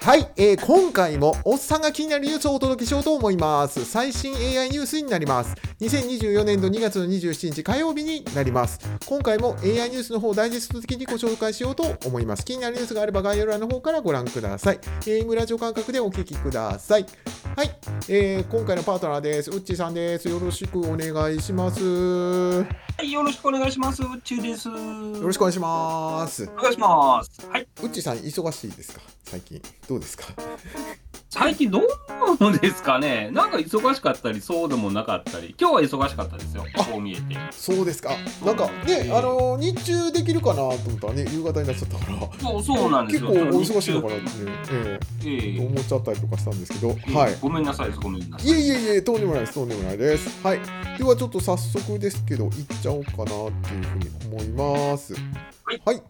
はい、えー今回もおっさんが気になるニュースをお届けしようと思います。最新 AI ニュースになります。2024年度2月の27日火曜日になります。今回も AI ニュースの方をダイジェスト的にご紹介しようと思います。気になるニュースがあれば概要欄の方からご覧ください。AM ラジオ感覚でお聞きください。はい、えー今回のパートナーです。うっちーさんです。よろしくお願いします。よはい、よろしくお願いします。宇宙です。よろしくお願いします。お願いします。はい、うっちーさん忙しいですか？最近。どうですか？最近どうですかね？なんか忙しかったり、そうでもなかったり。今日は忙しかったですよ。こう見えて。そうですか。なんかね、あの日中できるかなと思ったらね、夕方になっちゃったから。そう、そうなんですよ。結構お忙しいのかなってね、ええええ思っちゃったりとかしたんですけど、はい。ごめんなさいです。ごめんなさい。いえいえいえ、とんでもないです、とんでもないです。はい。ではちょっと早速ですけど、行っちゃおうかなっていうふうに思います。はい。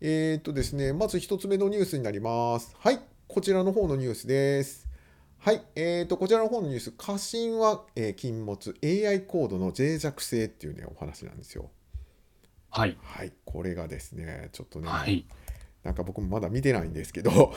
えー、っとですね、まず一つ目のニュースになります。はい。こちらの方のニュースです。はい。えー、っと、こちらの方のニュース、過信は、えー禁物、AI コードの脆弱性っていうね、お話なんですよ。はい。はい。これがですね、ちょっとね、はい。なんか僕もまだ見てないんですけど、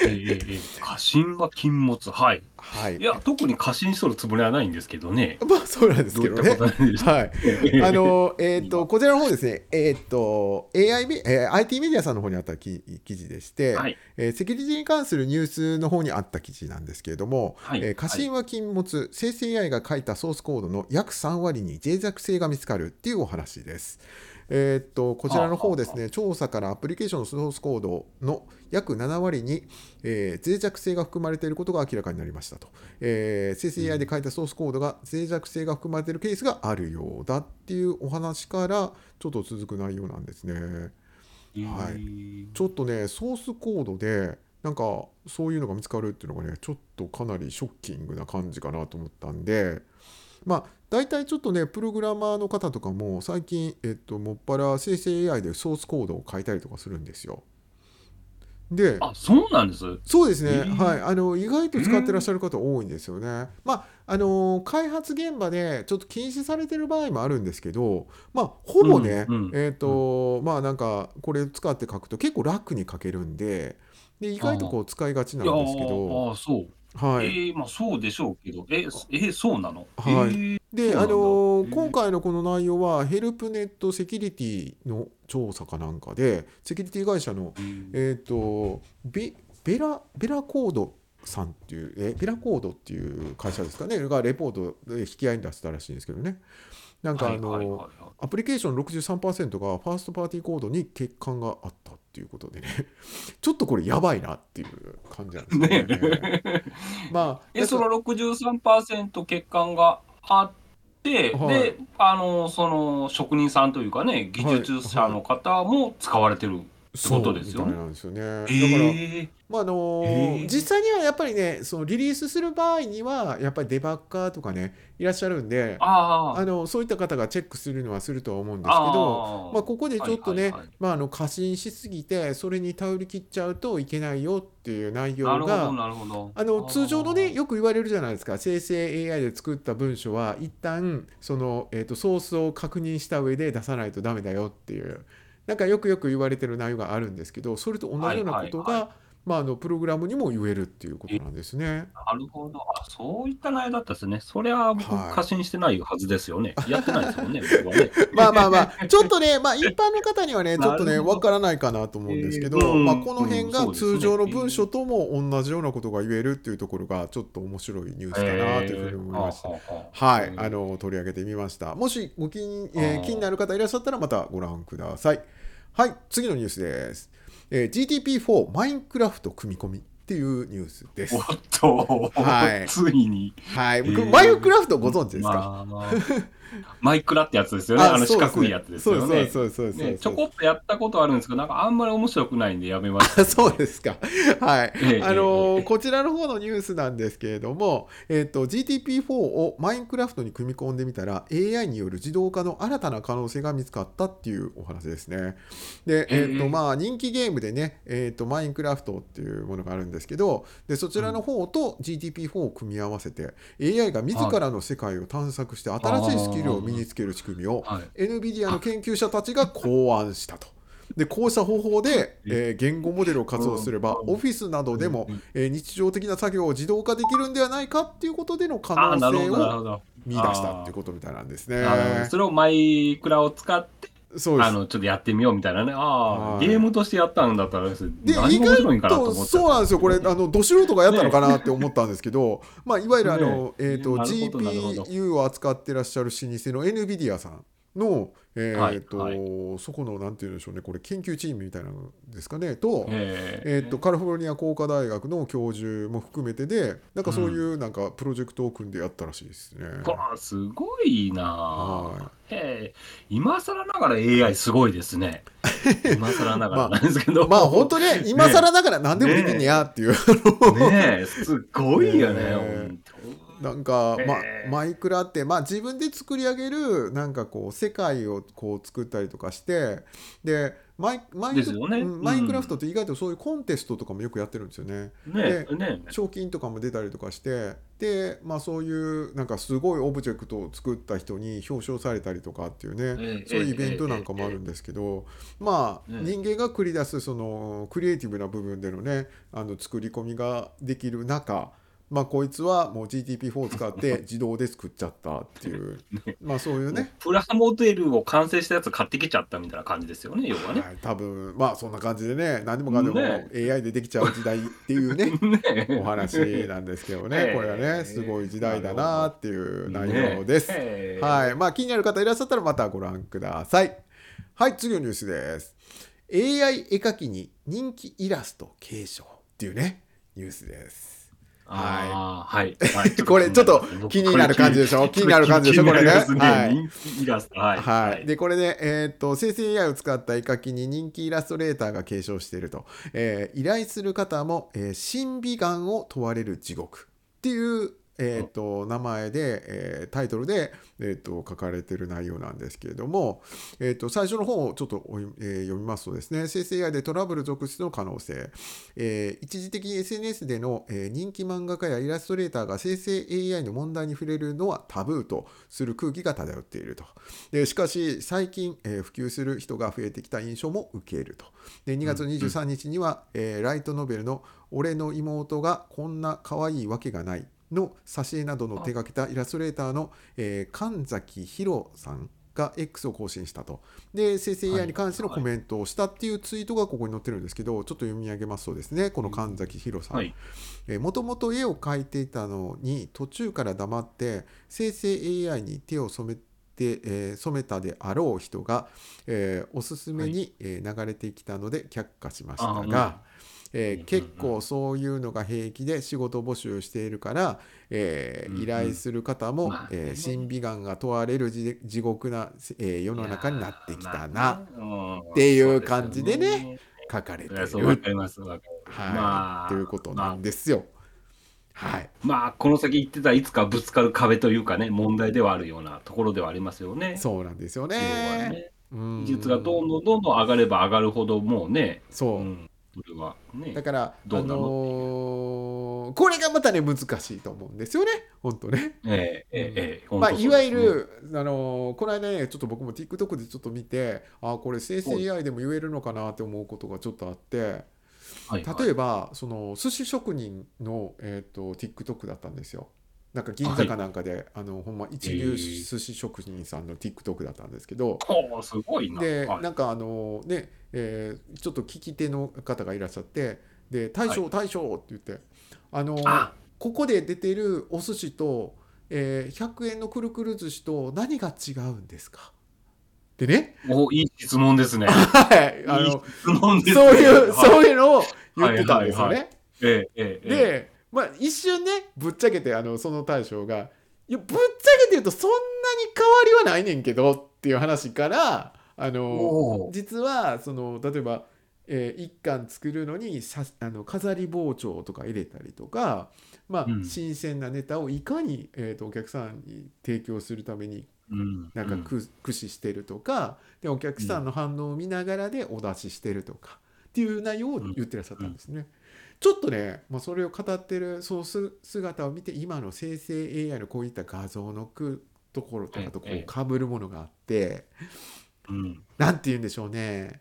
ええええ過信は禁物。はい。はいい。や、特に過信しとるつもりはないんですけどね。まあ、そうなんですけどねったこと。なんでしょう。はい。あの、えっ、と、こちらの方ですね、えっ、と、AI メ、えー IT メディアさんの方にあった記記事でして、はい。えーセキュリティに関するニュースの方にあった記事なんですけれども、はいえー過信は禁物、生成 AI が書いたソースコードの約3割に脆弱性が見つかるっていうお話です。えーっとこちらの方ですね、調査からアプリケーションのソースコードの約7割に、えー脆弱性が含まれていることが明らかになりましたと。えー生成 AI で書いたソースコードが脆弱性が含まれているケースがあるようだっていうお話からちょっと続く内容なんですね。はいちょっとね、ソースコードで、なんかそういうのが見つかるっていうのがね、ちょっとかなりショッキングな感じかなと思ったんで、まあ、大体ちょっとね、プログラマーの方とかも、最近、えっと、もっぱら生成 AI でソースコードを書いたりとかするんですよ。で、あ、そうなんです。そうですね、えーはい、あの意外と使ってらっしゃる方多いんですよね。まああの開発現場でちょっと禁止されてる場合もあるんですけど、まあ、ほぼね、うんうんえっ、と、まあなんかこれ使って書くと結構楽に書けるんで、で意外とこう使いがちなんですけど、ああ、そう。はい。ええまあそうでしょうけど、え、え、そうなの？はい。ええで、あそうなんだ。のへえ今回のこの内容はヘルプネットセキュリティの調査かなんかで、セキュリティ会社のえっ、とベベラベラコードさんっていうえベラコードっていう会社ですかね？がレポートで引き合いに出したらしいんですけどねなんかあの、はいはいはい。はいアプリケーション63%がファーストパーティーコードに欠陥があったっていうことでね。ちょっとこれやばいなっていう感じなんですよね。ね。まあえ、その63%欠陥があって、はい。で、あの、その職人さんというかね、技術者の方も使われてる。そうことですよね。みたいなんですよねだから、ええまああのへえ実際にはやっぱりねそのリリースする場合にはやっぱりデバッカーとかねいらっしゃるんであのそういった方がチェックするのはするとは思うんですけどあまあ、ここでちょっとね、はいはいはい。まあ、あの過信しすぎてそれに頼り切っちゃうといけないよっていう内容が。あの通常のねよよく言われるじゃないですか。生成 AI で作った文章は一旦その、えー、とソースを確認した上で出さないとダメだよっていうなんかよくよく言われてる内容があるんですけどそれと同じようなことが、まあ、あのプログラムにも言えるっていうことなんですね。なるほど。あ、そういった内容だったですね。それは僕、はい過信してないはずですよね。やってないですもんね、僕はね。まあまあまあ、ちょっとね、まあ一般の方にはね、ちょっとね、なるほどわからないかなと思うんですけど、えーうんまあこの辺がうんそうですね通常の文書とも同じようなことが言えるっていうところが、ちょっと面白いニュースかなというふうに思いました。えーはあはい、あの取り上げてみました。もしご気に,、えーあー気になる方いらっしゃったらまたご覧ください。はい、次のニュースです。えー GTP4 マインクラフト組み込みっていうニュースです。はい。ついに。はい、マインクラフトご存知ですか、まあ マイクラってやつですよね。あの四角いやつですよね。そうそうそうちょこっとやったことあるんですけど、なんかあんまり面白くないんでやめました。そうですか。はい。ええあのこちらの方のニュースなんですけれども、えっ、と、GTP4 をマインクラフトに組み込んでみたら、AI による自動化の新たな可能性が見つかったっていうお話ですね。で、えっ、と、ええまあ、人気ゲームでね、えっ、と、マインクラフトっていうものがあるんですけど、で、そちらの方と GTP4 を組み合わせて、AI が自らの世界を探索して新しいスキルを身につける仕組みを、はい。NVIDIA の研究者たちが考案したと。でこうした方法で、えー言語モデルを活用すれば、うんオフィスなどでも、うんえー日常的な作業を自動化できるんではないかっていうことでの可能性を。見出したっていうことみたいなんですね。それをマイクラを使って、そうです。あの、ちょっとやってみようみたいなね。ああ、はい。ゲームとしてやったんだったら、で何意が面白いんかなと思っちゃそうなんですよこれあのど素人がやったのかなって思ったんですけど、まあ、いわゆるあの、ね。えー、と GPU を扱ってらっしゃる老舗の NVIDIA さんの、えーとはい。そこのなんていうんでしょうねこれ研究チームみたいなのですかねと,、ええー、とカリフォルニア工科大学の教授も含めてでなんかそういうなんかプロジェクトを組んでやったらしいですね。わあすごいなあ。はへえ今更ながら AI すごいですね。今更ながらなんですけど、まあ本当ね今更ながら何でもできんねやっていう、ねえ。すごいよね、ねなんか、まえ。ーマイクラって、まあ、自分で作り上げるなんかこう世界をこう作ったりとかしてでマイマイマイクラフトって意外とそういうコンテストとかもよくやってるんですよね。当ねえね賞金とかも出たりとかしてで、まあ、そういうなんかすごいオブジェクトを作った人に表彰されたりとかっていうね、ええそういうイベントなんかもあるんですけど、まあ、ええ。人間が繰り出すそのクリエイティブな部分でのねあの作り込みができる中まあこいつはもう GTP4 を使って自動で作っちゃったっていう、まあそういうね。プラモデルを完成したやつ買ってきちゃったみたいな感じですよね要はね。はい、多分まあそんな感じでね何でもかんでもね。AI でできちゃう時代っていうね ね。えお話なんですけどね、ええ。これはねすごい時代だなっていう内容です。ね。えはい、まあ気になる方いらっしゃったらまたご覧ください。はい、次のニュースです。AI 絵描きに人気イラスト継承っていうねニュースです。はい、はい。これちょっと気になる感じでしょ？気になる感じでしょ？これね。はい。はい、はい、でこれで、えーっと生成 AI を使った絵描きに人気イラストレーターが継承していると、えー依頼する方も、えー審美眼を問われる地獄っていう、えーっと名前で、えータイトルで、えーっと書かれている内容なんですけれども、えーっと最初の方をちょっとお読み,、えー読みますとですね生成 AI でトラブル続出の可能性、えー一時的に SNS での、えー人気漫画家やイラストレーターが生成 AI の問題に触れるのはタブーとする空気が漂っていると。でしかし最近、えー普及する人が増えてきた印象も受けると。で2月23日には、えーライトノベルの「俺の妹がこんな可愛いわけがない」の挿絵などの手掛けたイラストレーターの、えー神崎弘さんが X を更新したと。で生成 AI に関してのコメントをしたっていうツイートがここに載ってるんですけどちょっと読み上げますとですね。この神崎弘さん、はい。もともと絵を描いていたのに途中から黙って生成 AI に手を染めて、えー染めたであろう人が、えーおすすめに、えー流れてきたので却下しましたあが、えー結構そういうのが平気で仕事募集しているから、えー依頼する方も、まあえー審美眼が問われる地地獄な、えー世の中になってきたなっていう感じでね書かれている、はい。まあということなんですよ。はい。まあこの先言ってたいつかぶつかる壁というかね問題ではあるようなところではありますよね。そうなんですよね。ね。うん。技術がどんどんどんどん上がれば上がるほどもうね、そう、うん、それは。ね。だから、あどうなの？のーこれがまたね難しいと思うんですよね。本当ね。ええええええ。まあ、いわゆる、あのーこの間ねちょっと僕も TikTok でちょっと見てあこれ生成 AI でも言えるのかなって思うことがちょっとあってはいはい。例えばその寿司職人の、えー、と TikTok だったんですよ。なんか銀座かなんかで、あのほんま一流寿司職人さんの TikTok だったんですけど、ほうすごいな。で、はい。なんかあのね、えーちょっと聞き手の方がいらっしゃってで「大将大将」って言ってあのあ。ここで出てるお寿司と、えー100円のくるくる寿司と何が違うんですか？でね、おいい質問ですね。はい、あいいの質問ですね。そういう、はい。そういうのを言ってたんですよね。はいはい。ええええええ。で、まあ、一瞬ねぶっちゃけてあのその大将が「いやぶっちゃけて言うとそんなに変わりはないねんけど」っていう話からあの実はその例えば、えー一巻作るのにさあの飾り包丁とか入れたりとか、まあうん。新鮮なネタをいかに、えー、とお客さんに提供するためにうん。なんかうん。く、駆使してるとかでお客さんの反応を見ながらでお出ししてるとかっていう内容を言ってらっしゃったんですね。ちょっとね、まあ、それを語ってるそのす姿を見て今の生成 AI のこういった画像のくところとかとこええう被るものがあってうん。なんて言うんでしょうね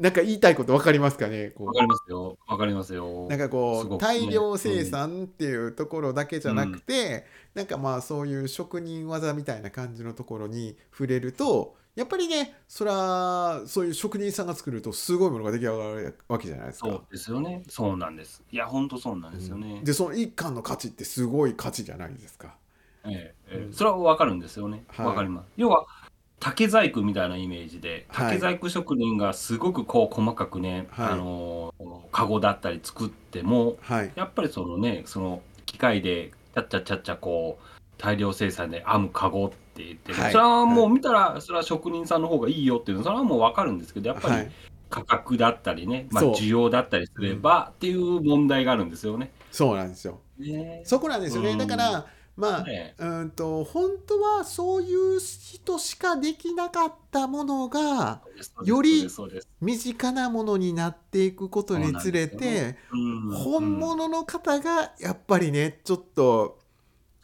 なんか言いたいこと分かりますかね？こうわかりますよ。わかりますよ。なんかこう、大量生産っていうところだけじゃなくて、なんかまあそういう職人技みたいな感じのところに触れるとやっぱりねそらそういう職人さんが作るとすごいものが出来上がるわけじゃないですか。そうですよね。そうなんです。いや、本当そうなんですよね。でその一貫の価値ってすごい価値じゃないですか。ええええうんそれはわかるんですよね。はいわかります。要は竹細工みたいなイメージで、はい。竹細工職人がすごくこう細かくね、はい。あのカゴだったり作っても、はい。やっぱりそのね、その機械でちゃっちゃちゃっちゃこう大量生産で編むカゴって言ってそれはもう見たら、それは職人さんの方がいいよっていうのそれはもうわかるんですけど、やっぱりはい。価格だったりね、まあ需要だったりすればっていう問題があるんですよね。そうなんですよ。ね。そこなんですよね。うん。だからまあねうんと本当はそういう人しかできなかったものがより身近なものになっていくことにつれて、うん本物の方がやっぱりねちょっと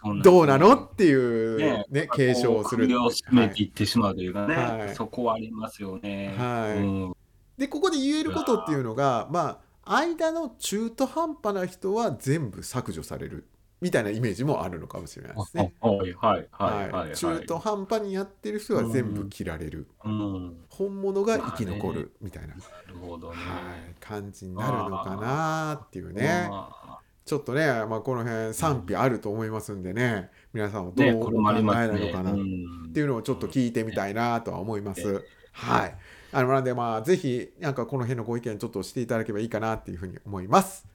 うんどうなのっていうねね継承をする。を絞めていってしまうというかね、はい。そこはありますよね。はい。うん。でここで言えることっていうのがまあ間の中途半端な人は全部削除されるみたいなイメージもあるのかもしれないですね。はいはいはい。中途半端にやってる人は全部切られる、本物が生き残るみたいな、るほどね。はい、感じになるのかなっていうねまちょっとね、まあ、この辺賛否あると思いますんでね皆さんはどう考えこれもありますね。なのかなっうんていうのをちょっと聞いてみたいなとは思います。はい。あの、なんで、まあ、ぜひ、なんかこの辺のご意見ちょっとしていただければいいかなっていうふうに思います。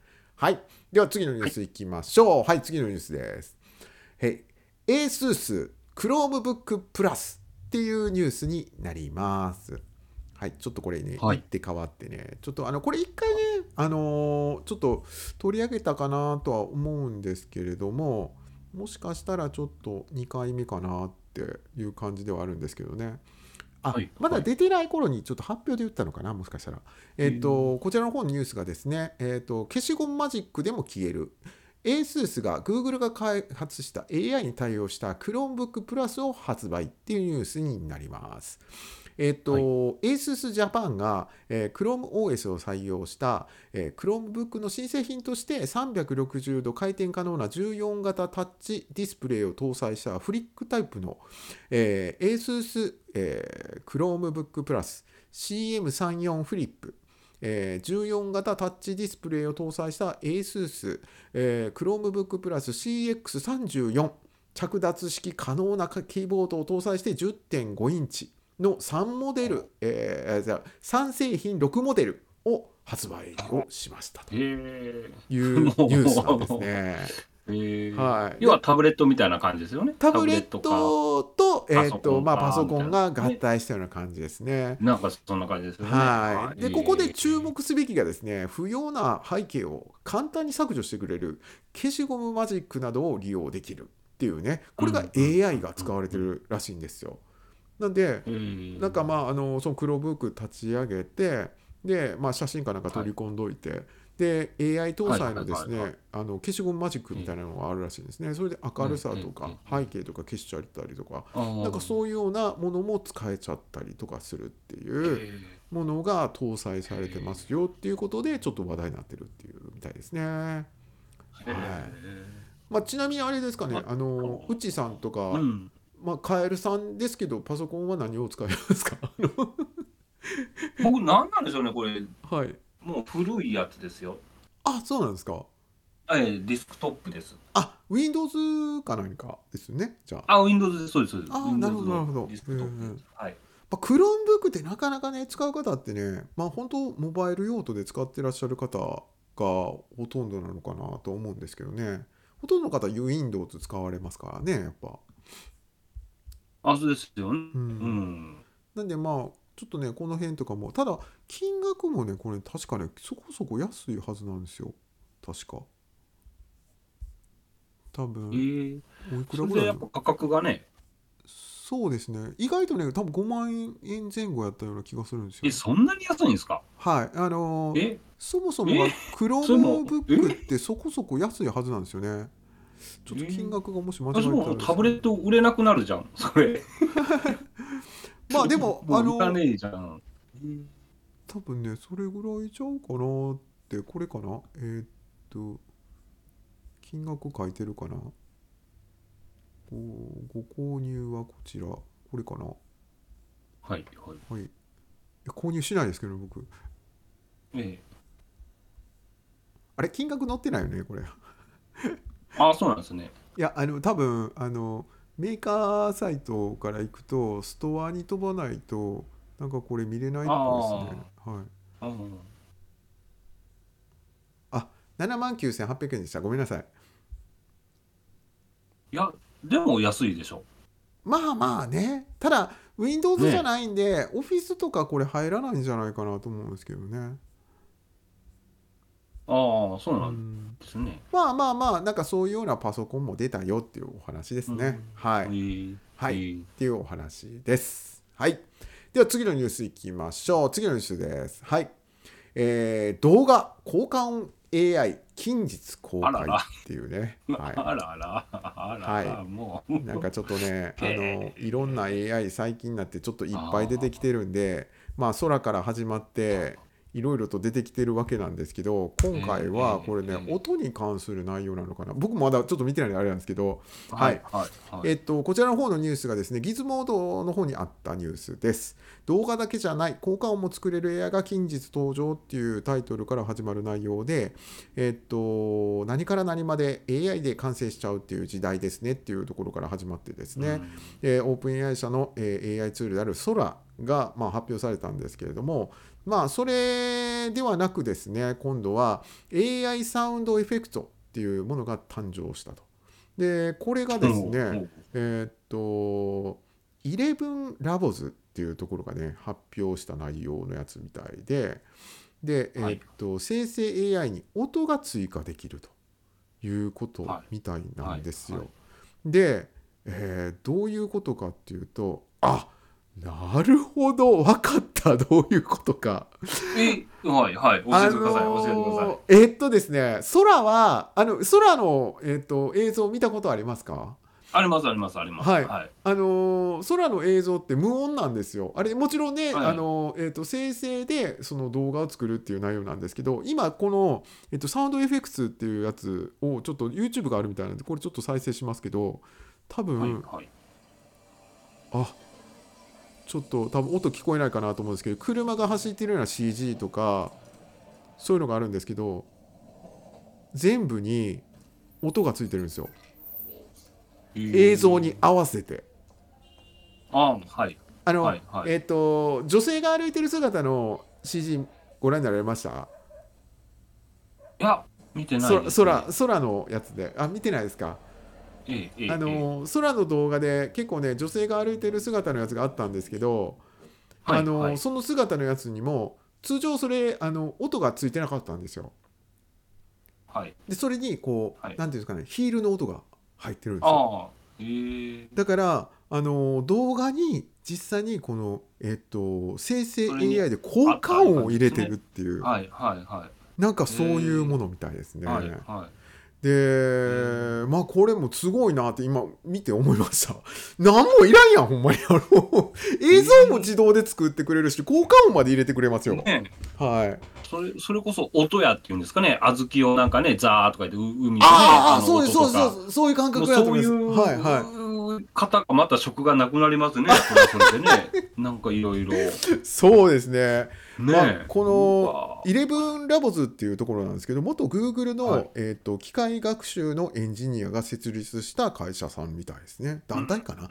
はい。では次のニュースいきましょう。はい、次のニュースです。はい。ASUS Chromebook Plus っていうニュースになります。はい、ちょっとこれね、はい言って変わってね、ちょっとあの、これ一回ね、あのーちょっと取り上げたかなとは思うんですけれども、もしかしたらちょっと2回目かなっていう感じではあるんですけどね。あ、はいまだ出てない頃にちょっと発表で言ったのかな、もしかしたら。えっ、と、こちらの方のニュースがですね、えっ、と、消しゴムマジックでも消える。ASUS が Google が開発した AI に対応した Chromebook Plus を発売っていうニュースになります。えっ、と、はい ASUS Japan が、えー ChromeOS を採用した、えー Chromebook の新製品として360度回転可能な14型タッチディスプレイを搭載したフリックタイプの、えー ASUS、えー Chromebook Plus CM34 フリップえー14型タッチディスプレイを搭載した ASUS、えー Chromebook Plus CX34 着脱式可能なキーボードを搭載して10.5インチ。の3モデル、えーじゃあ3製品6モデルを発売をしましたと。いうニュースなんですね。はい、要はタブレットみたいな感じですよね。タブレッかトと,、えーとまあ、パパソコンがか合体したような感じですね。なんかそんな感じですよね。はい、でいここで注目すべきがですね不要な背景を簡単に削除してくれる消しゴムマジックなどを利用できるっていうねこれがうん AI が使われてるらしいんですよ。なん。でなんかまああのその黒ブック立ち上げてで、まあ、写真かなんか取り込んどいて、で AI 搭載のですはいはいはい。ねあの消しゴムマジックみたいなのがあるらしいんですね。それで明るさとか背景とか消しちゃったりとかなんかそういうようなものも使えちゃったりとかするっていう。へものが搭載されてますよっていうことでちょっと話題になってるっていうみたいですね。えへまあ、ちなみにあれですかねああのうちさんとか、えうん。まあ、カエルさんですけどパソコンは何を使いますか？僕なんなんでしょうねこれはい。もう古いやつですよ。あそうなんですか。ええディスクトップです。あ Windows か何かですねじゃあ。あ Windows ですそうですそうです。あーなるほどなるほどディスクトップです。はい。まあ、 Chromebook ってなかなかね使う方ってねまあ本当モバイル用途で使ってらっしゃる方がほとんどなのかなと思うんですけどねほとんどの方 Windows 使われますからねやっぱ。あそうですよね。ううん。ん。なんでまあちょっとねこの辺とかもただ金額もねこれ確かねそこそこ安いはずなんですよ。確か。多え分。えおいくそらぐらいの？れでやっぱ価格がね。そうですね。意外とね多分5万円前後やったような気がするんですよ。えそんなに安いんですか？はい。あのーえ？そもそもがえ？ Chromebook ってそこそこ安いはずなんですよねちょっと金額がもし間違え私たらもうタブレット売れなくなるじゃん。それ。まあでもあの。多分ねそれぐらいちゃうかなってこれかな？えーっと金額書いてるかな？ごご購入はこちら。これかな？はいはい。はい。購入しないですけど僕。ええ。あれ金額載ってないよねこれ。い ああ、そうなんですね。やあの多分あのメーカーサイトから行くとストアに飛ばないとなんかこれ見れないっぽいですね。はい。うん。7万9800円でした。ごめんなさい。いや、でも安いでしょ。まあまあね。ただ Windows じゃないんで、オフィスとかこれ入らないんじゃないかなと思うんですけどね、ああ、そううなんん、ですね。まあまあまあなんかそういうようなパソコンも出たよっていうお話ですね、うん。はい、はい。ええていうお話です。はい。では次のニュースいきましょう。次のニュースです。はい。えー動画交換 AI 近日公開っていうね、はい、あらあら、あらはい。もう。なんかちょっとね、あへのいろんな AI 最近になってちょっといっぱい出てきてるんで、まあ空から始まっていろいろと出てきてるわけなんですけど、今回はこれね、うん音に関する内容なのかな。僕まだちょっと見てないんであれなんですけど、はいはい、はい。えっと、こちらの方のニュースがですね、ギズモードの方にあったニュースです。動画だけじゃない、効果音も作れる AI が近日登場っていうタイトルから始まる内容で、えっと、何から何まで AI で完成しちゃうっていう時代ですねっていうところから始まってですね、えーオープン AI 社の、えー AI ツールであるソラが、まあ、発表されたんですけれども、まあ、それではなくですね、今度は AI サウンドエフェクトっていうものが誕生したと。で、これがですね、うんえーっと、11ラボズっていうところがね、発表した内容のやつみたいで、で、えはい。ーっと、生成 AI に音が追加できるということみたいなんですよ。はい。はで、えーどういうことかっていうと、あなるほど、分かった、どういうことか。え、はい、はい。教えてください、教えてください。ーえーっとですね、空は、あの空の、えーっと映像見たことありますか？あります、あります、あります。はいはい。あのー空の映像って無音なんですよ。あれもちろんね、はいあのーえー、と生成でその動画を作るっていう内容なんですけど今この、えー、とサウンドエフェクツっていうやつをちょっと YouTube があるみたいなんでこれちょっと再生しますけど多分、はい、はい。あちょっと多分音聞こえないかなと思うんですけど車が走ってるような CG とかそういうのがあるんですけど全部に音がついてるんですよ映像に合わせて。あはい。あの、はいはいえっ、と女性が歩いてる姿の CG ご覧になられました？いや、見てないです、空ね。空空のやつであ見てないですか、あの空の動画で結構ね女性が歩いてる姿のやつがあったんですけど、はい、あのはい、その姿のやつにも通常それあの音がついてなかったんですよ。はい。でそれにこう、はい。なんていうんですかねヒールの音が入ってるんですよ。だからあの動画に実際にこの、えっと生成 AI で効果音を入れてるっていう。はい、はい、はなんかそういうものみたいですい。ね。はい、はで、まあこれもすごいなって今見て思いました。何もいらんやん、ほんまに。あの映像も自動で作ってくれるし、効果音まで入れてくれますよ。い。ねはい。それ、それこそ音やっていうんですかね。小豆をなんかね、ザーとか言って、う海でね。ああ、のそうです、そうですそういう感覚やと思います。そういうはいはい。方がまた職がなくなりますね。それはそれでね。なんかいろいろ。ねそうですね。まあえ。こうわ。の ElevenLabs っていうところなんですけど元 Google の、はい。えー、と機械学習のエンジニアが設立した会社さんみたいですね。団体かな、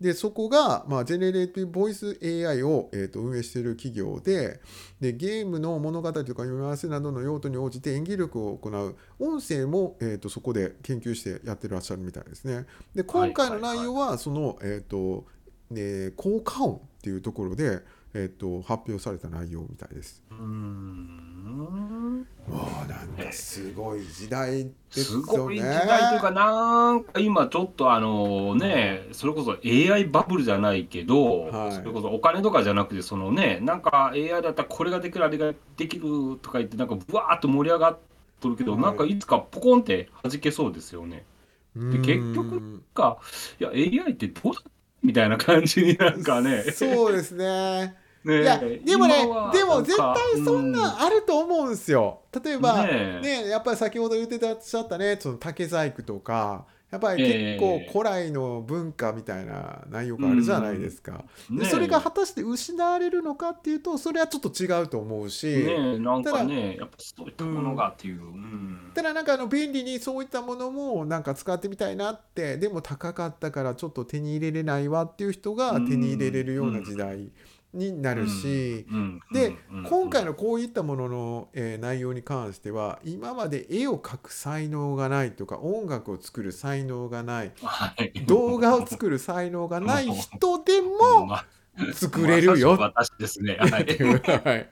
でそこが、まあ、 Generative Voice AI を、えー、と運営している企業ででゲームの物語とか読み合わせなどの用途に応じて演技力を行う。音声も、えー、とそこで研究してやってらっしゃるみたいですね。で今回の内容はその、えっ、とね効果音っていうところで、えー、と発表された内容みたいですうーん。わあなんかすごい時代ですすよねごい時代というか、なんか今ちょっとあのね、それこそ AI バブルじゃないけど、はいそれこそお金とかじゃなくて、そのね、なんか AI だったらこれができる、あれができるとか言って、なんかぶわーっと盛り上がっとるけど、はいなんかいつかポコンって弾けそうですよね。で結局か、いや、AI ってどうだみたいな感じになんかね。そうですねねいやでもねでも絶対そんなんあると思うんですよ。例えばねねやっぱり先ほど言ってらっしゃったねその竹細工とかやっぱり結構ええ古来の文化みたいな内容があるじゃないですか。うんねでそれが果たして失われるのかっていうとそれはちょっと違うと思うし。ねなんかね、やっぱそういったものがっていう。うんただなんかあの便利にそういったものもなんか使ってみたいなってでも高かったからちょっと手に入れれないわっていう人が手に入れれるような時代になるし、うんで、うん今回のこういったものの、えー内容に関しては今まで絵を描く才能がないとか音楽を作る才能がないはい動画を作る才能がない人でも ま作れるよ私ですね。はいはい、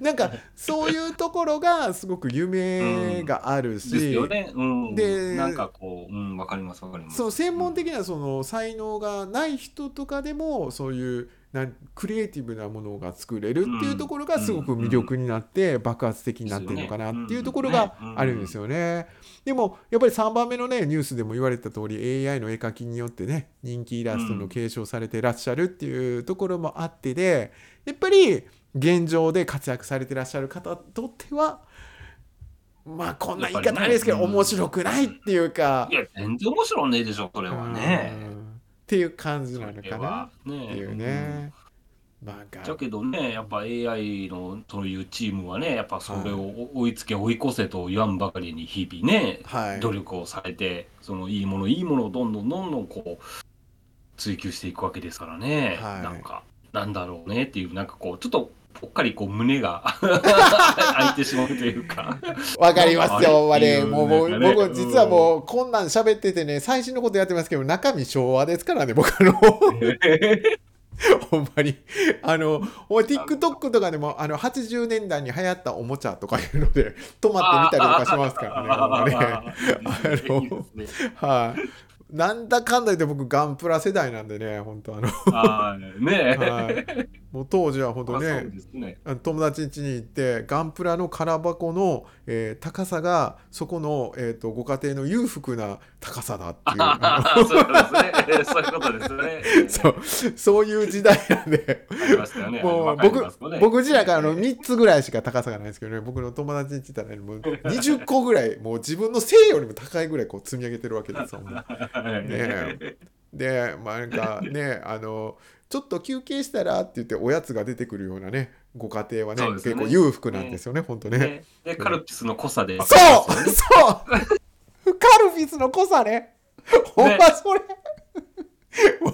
なんかそういうところがすごく夢があるし、ですよね。うん。でなんかこう、うん、わかりますわかります。そう専門的なその才能がない人とかでもそういうクリエイティブなものが作れるっていうところがすごく魅力になって爆発的になってるのかなっていうところがあるんですよね。でもやっぱり3番目のねニュースでも言われた通り AI の絵描きによってね人気イラストの継承されてらっしゃるっていうところもあってでやっぱり現状で活躍されてらっしゃる方にとってはまあこんな言い方あれですけど面白くないっていうかい。や、全然面白いねえでしょ、それはね。うんっていう感じなのかなっていううん。ね。なんかだけどね、やっぱ AI のそういうチームはね、やっぱそれを追いつけ追い越せと言わんばかりに日々ね、はい。努力をされて、そのいいもの、いいものをどんどんどんどんこう追求していくわけですからね、はい。なんか、なんだろうねっていう、なんかこう、ちょっとぽっかりこう胸が 開いてしまうというか。わかりますよ、あれ。もう僕、実はもう、こんなん喋っててね、最新のことやってますけど、中身昭和ですからね、僕あの、ほんまに。あの、お TikTok とかでも、あの、80年代に流行ったおもちゃとかいうので、止まってみたりとかしますからね、ほんまね。あのはい。なんだかんだ言って僕、ガンプラ世代なんでね、本当あの、はいねはい。もう当時は本当まあねね。友達ん家に行ってガンプラの空箱の、えー高さがそこの、えー、とご家庭の裕福な高さだっていうあそうですね。そういうことですね。のそう そういう時代なんで。もう僕僕時代からあの3つぐらいしか高さがないんですけどね僕の友達に行ったらねもう 20個ぐらいもう自分の背よりも高いぐらいこう積み上げてるわけですよ。もう はいでまあなんかねあのちょっと休憩したらって言っておやつが出てくるようなねご家庭はねね結構裕福なんですよね、本当ね。ねで、カルピスの濃さで。そうそう カルピスの濃さね。ほんまそれ。も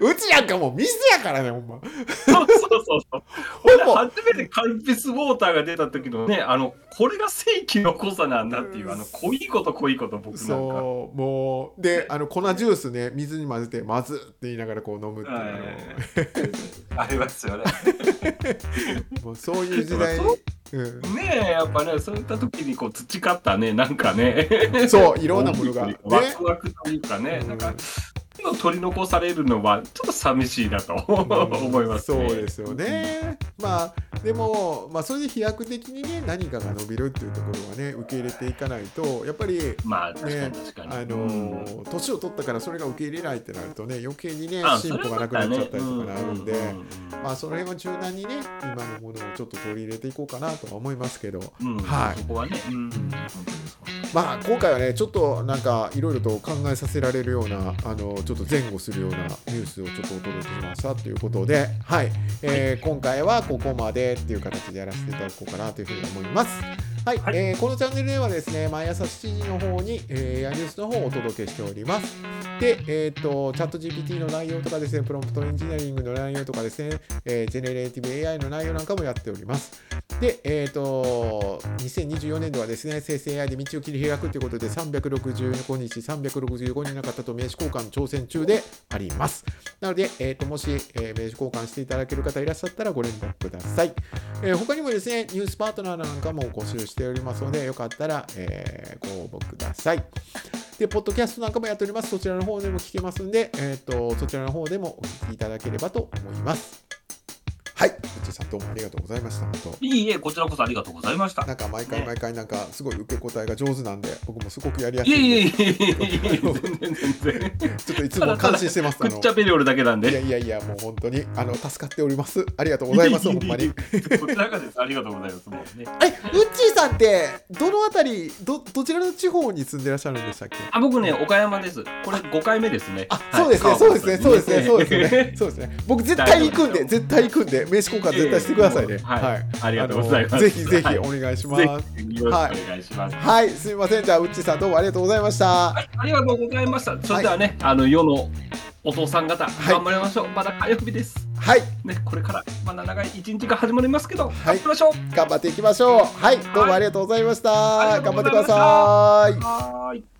ううちなんかもう水やからね、ほんま。そうそうそうそう。ほぼ俺初めてカルピスウォーターが出た時のね、あの、これが正規の濃さなんだっていう、あの、濃いこと濃いこと僕なんか。そう、もう、で、あの粉ジュースね、水に混ぜて、まずって言いながらこう飲むっていう、はいあ ありますよね。の もうそういう時代に。うんねえ、やっぱね、そういった時にこう培ったね、なんかね、そう、いろんなものが。ね。ワクワクというかね、なんか、取り残されるのはちょっと寂しいなと思います、ね。そうですよね。まあでも、まあ、それで飛躍的にね何かが伸びるっていうところはね受け入れていかないとやっぱりまあ、確かねに確かに。あの年を取ったからそれが受け入れないってなるとね余計にねあ進歩がなくなっちゃったりとかなるんで、ままあその辺は柔軟にね今のものをちょっと取り入れていこうかなとは思いますけど。うん。はい。そこはね、うん、本当ですまあ今回はねちょっとなんかいろいろと考えさせられるようなあのちょっと前後するようなニュースをちょっとお届けしましたということではい、えー今回はここまでっていう形でやらせていただこうかなというふうに思います。はい、はいえーこのチャンネルではですね毎朝7時の方に、えー、ニュースの方をお届けしております。で、えっ、と、チャット GPT の内容とかですね、プロンプトエンジニアリングの内容とかですね、えージェネレーティブ AI の内容なんかもやっております。で、えっ、と、2024年度はですね、生成 AI で道を切り開くということで、365日、365人の方と名刺交換挑戦中であります。なので、えっ、と、もし、えー名刺交換していただける方いらっしゃったらご連絡ください。えー他にもですね、ニュースパートナーなんかも募集してておりますので、よかったら、えーご応募ください。で、ポッドキャストなんかもやっております。そちらの方でも聞けますんで、えっ、と、そちらの方でもお聞きいただければと思います。はい、うちさんどうもありがとうございました。いいえ、こちらこそありがとうございました。なんか毎回毎回なんかすごい受け答えが上手なんで僕もすごくやりやすいえいえいえいえいえ、全然全然。ちょっといつも感心してます。あのくっちゃべりおるだけなんいやで。いやいやもう本当にあの助かっております。ありがとうございますほんまに。こちらがです。ありがとうございます。もうね。え、ウッチーさんってどのあたりどどちらの地方に住んでらっしゃるんでしたっけ？あ、僕ね、岡山です。これ5回目ですね。あ、はいそうですね、そうですね、そうですね、そうですね、そうですね。僕絶対行くんで、絶対行くんで、名刺交換絶対してくださいね。はいありがとうございますぜひぜひはいお願いします。ぜひよろしくお願いします。はい、すみません。じゃあ、ウッチーさんどうもありがとうございました。はい、ありがとうございました。それではね、あの世のお父さん方、頑張りましょう。まだ火曜日です。はい、ね、これからまだ長い一日が始まりますけど、はい頑張りましょう。頑張っていきましょう。はい、どうもありがとうございました。頑張ってください。はーい。